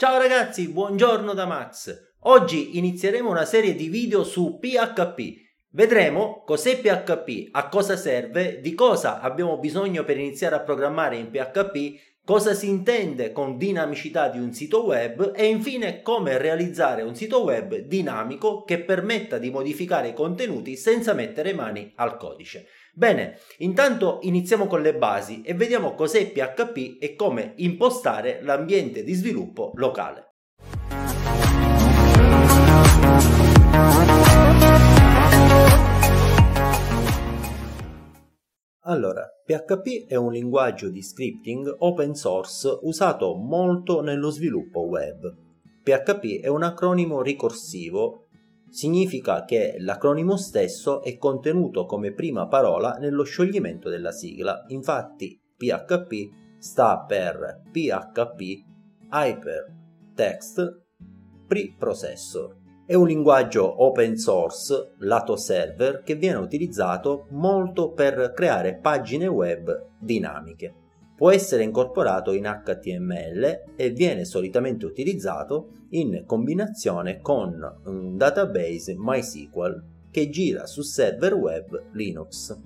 Ciao ragazzi, buongiorno da Max. Oggi inizieremo una serie di video su PHP. Vedremo cos'è PHP, a cosa serve, di cosa abbiamo bisogno per iniziare a programmare in PHP, cosa si intende con dinamicità di un sito web e infine come realizzare un sito web dinamico che permetta di modificare i contenuti senza mettere mani al codice. Bene, intanto iniziamo con le basi e vediamo cos'è PHP e come impostare l'ambiente di sviluppo locale. Allora, PHP è un linguaggio di scripting open source usato molto nello sviluppo web. PHP è un acronimo ricorsivo significa che l'acronimo stesso è contenuto come prima parola nello scioglimento della sigla. Infatti PHP sta per PHP Hypertext Preprocessor. È un linguaggio open source lato server che viene utilizzato molto per creare pagine web dinamiche può essere incorporato in HTML e viene solitamente utilizzato in combinazione con un database MySQL che gira su server web Linux.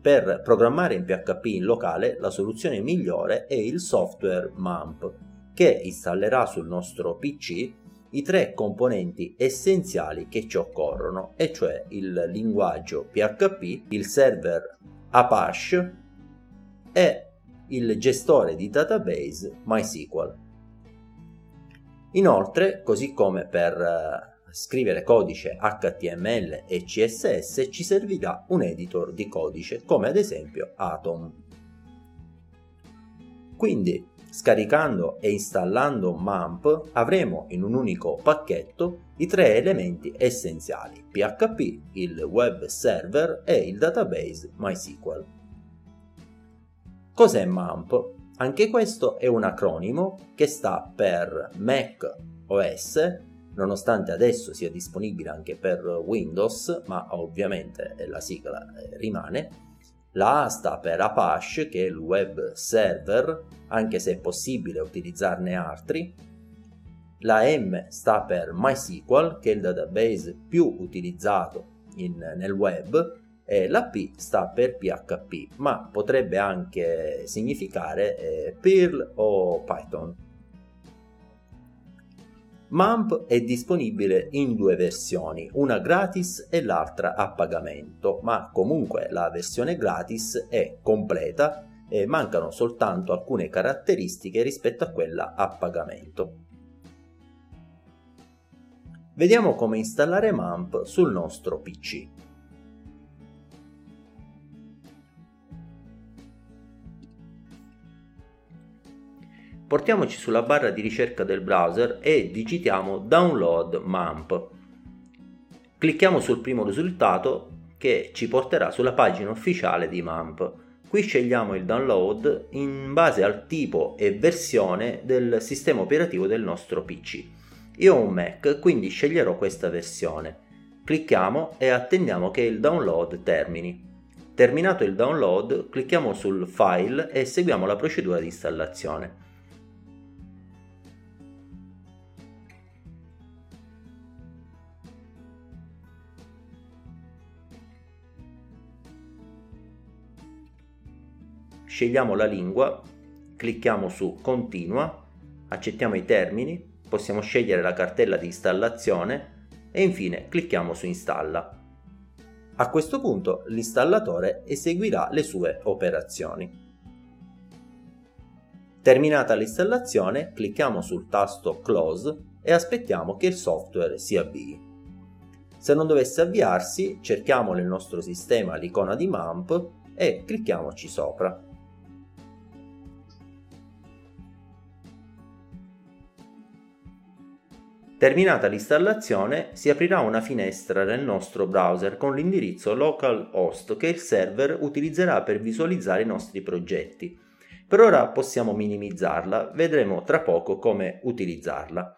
Per programmare in PHP in locale la soluzione migliore è il software MAMP che installerà sul nostro PC i tre componenti essenziali che ci occorrono, e cioè il linguaggio PHP, il server Apache e il gestore di database MySQL. Inoltre, così come per uh, scrivere codice HTML e CSS, ci servirà un editor di codice, come ad esempio Atom. Quindi, scaricando e installando MAMP, avremo in un unico pacchetto i tre elementi essenziali, PHP, il web server e il database MySQL. Cos'è MAMP? Anche questo è un acronimo che sta per Mac OS, nonostante adesso sia disponibile anche per Windows, ma ovviamente la sigla eh, rimane. La A sta per Apache, che è il web server, anche se è possibile utilizzarne altri. La M sta per MySQL, che è il database più utilizzato in, nel web, eh, la P sta per PHP, ma potrebbe anche significare eh, Perl o Python. MAMP è disponibile in due versioni, una gratis e l'altra a pagamento, ma comunque la versione gratis è completa e mancano soltanto alcune caratteristiche rispetto a quella a pagamento. Vediamo come installare MAMP sul nostro PC. Portiamoci sulla barra di ricerca del browser e digitiamo download MAMP. Clicchiamo sul primo risultato che ci porterà sulla pagina ufficiale di MAMP. Qui scegliamo il download in base al tipo e versione del sistema operativo del nostro PC. Io ho un Mac, quindi sceglierò questa versione. Clicchiamo e attendiamo che il download termini. Terminato il download, clicchiamo sul file e seguiamo la procedura di installazione. Scegliamo la lingua, clicchiamo su continua, accettiamo i termini, possiamo scegliere la cartella di installazione e infine clicchiamo su installa. A questo punto l'installatore eseguirà le sue operazioni. Terminata l'installazione, clicchiamo sul tasto Close e aspettiamo che il software si avvii. Se non dovesse avviarsi, cerchiamo nel nostro sistema l'icona di MAMP e clicchiamoci sopra. Terminata l'installazione si aprirà una finestra nel nostro browser con l'indirizzo localhost che il server utilizzerà per visualizzare i nostri progetti. Per ora possiamo minimizzarla, vedremo tra poco come utilizzarla.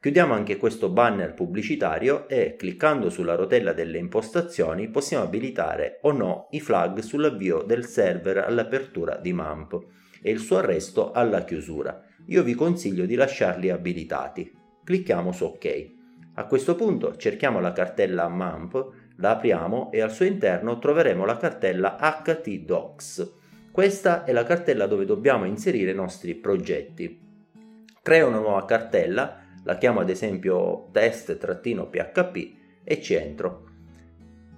Chiudiamo anche questo banner pubblicitario e cliccando sulla rotella delle impostazioni possiamo abilitare o no i flag sull'avvio del server all'apertura di MAMP e il suo arresto alla chiusura. io vi consiglio di lasciarli abilitati. Clicchiamo su OK. A questo punto cerchiamo la cartella MAMP, la apriamo e al suo interno troveremo la cartella htdocs. Questa è la cartella dove dobbiamo inserire i nostri progetti. Creo una nuova cartella, la chiamo ad esempio test-php e ci entro.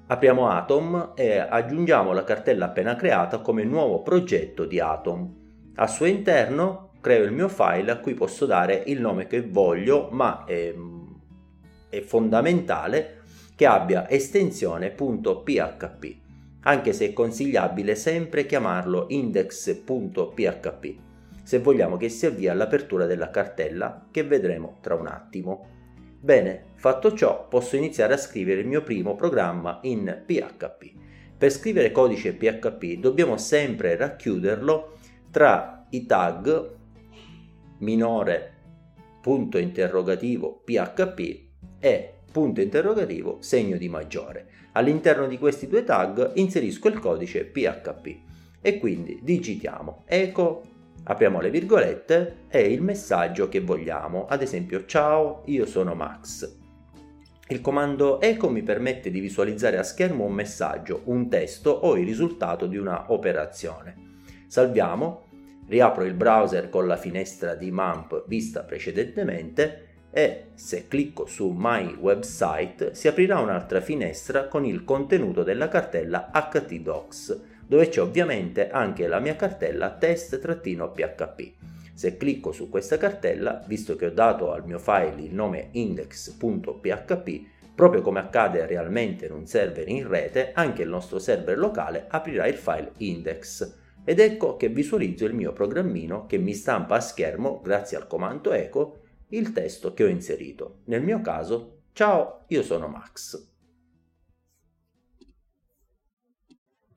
Apriamo Atom e aggiungiamo la cartella appena creata come nuovo progetto di Atom. Al suo interno creo il mio file a cui posso dare il nome che voglio, ma è, è fondamentale che abbia estensione.php, anche se è consigliabile sempre chiamarlo index.php, se vogliamo che si avvii all'apertura della cartella che vedremo tra un attimo. Bene, fatto ciò posso iniziare a scrivere il mio primo programma in PHP. Per scrivere codice PHP dobbiamo sempre racchiuderlo tra i tag minore punto interrogativo PHP e punto interrogativo segno di maggiore. All'interno di questi due tag inserisco il codice PHP e quindi digitiamo eco, apriamo le virgolette e il messaggio che vogliamo, ad esempio ciao, io sono Max. Il comando eco mi permette di visualizzare a schermo un messaggio, un testo o il risultato di una operazione. Salviamo riapro il browser con la finestra di MAMP vista precedentemente e se clicco su My Website si aprirà un'altra finestra con il contenuto della cartella htdocs dove c'è ovviamente anche la mia cartella test-php. Se clicco su questa cartella, visto che ho dato al mio file il nome index.php, proprio come accade realmente in un server in rete, anche il nostro server locale aprirà il file index ed ecco che visualizzo il mio programmino che mi stampa a schermo, grazie al comando eco, il testo che ho inserito. Nel mio caso, ciao, io sono Max.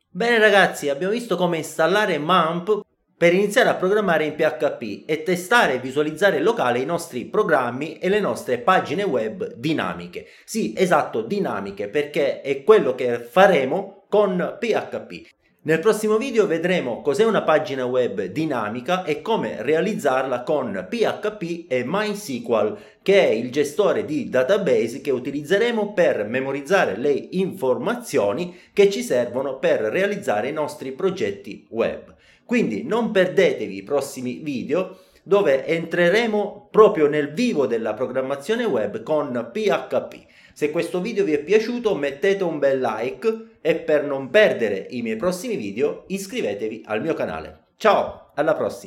Bene ragazzi, abbiamo visto come installare MAMP per iniziare a programmare in PHP e testare e visualizzare in locale i nostri programmi e le nostre pagine web dinamiche. Sì, esatto, dinamiche, perché è quello che faremo con PHP. Nel prossimo video vedremo cos'è una pagina web dinamica e come realizzarla con PHP e MySQL, che è il gestore di database che utilizzeremo per memorizzare le informazioni che ci servono per realizzare i nostri progetti web. Quindi non perdetevi i prossimi video dove entreremo proprio nel vivo della programmazione web con PHP. Se questo video vi è piaciuto mettete un bel like e per non perdere i miei prossimi video iscrivetevi al mio canale. Ciao, alla prossima!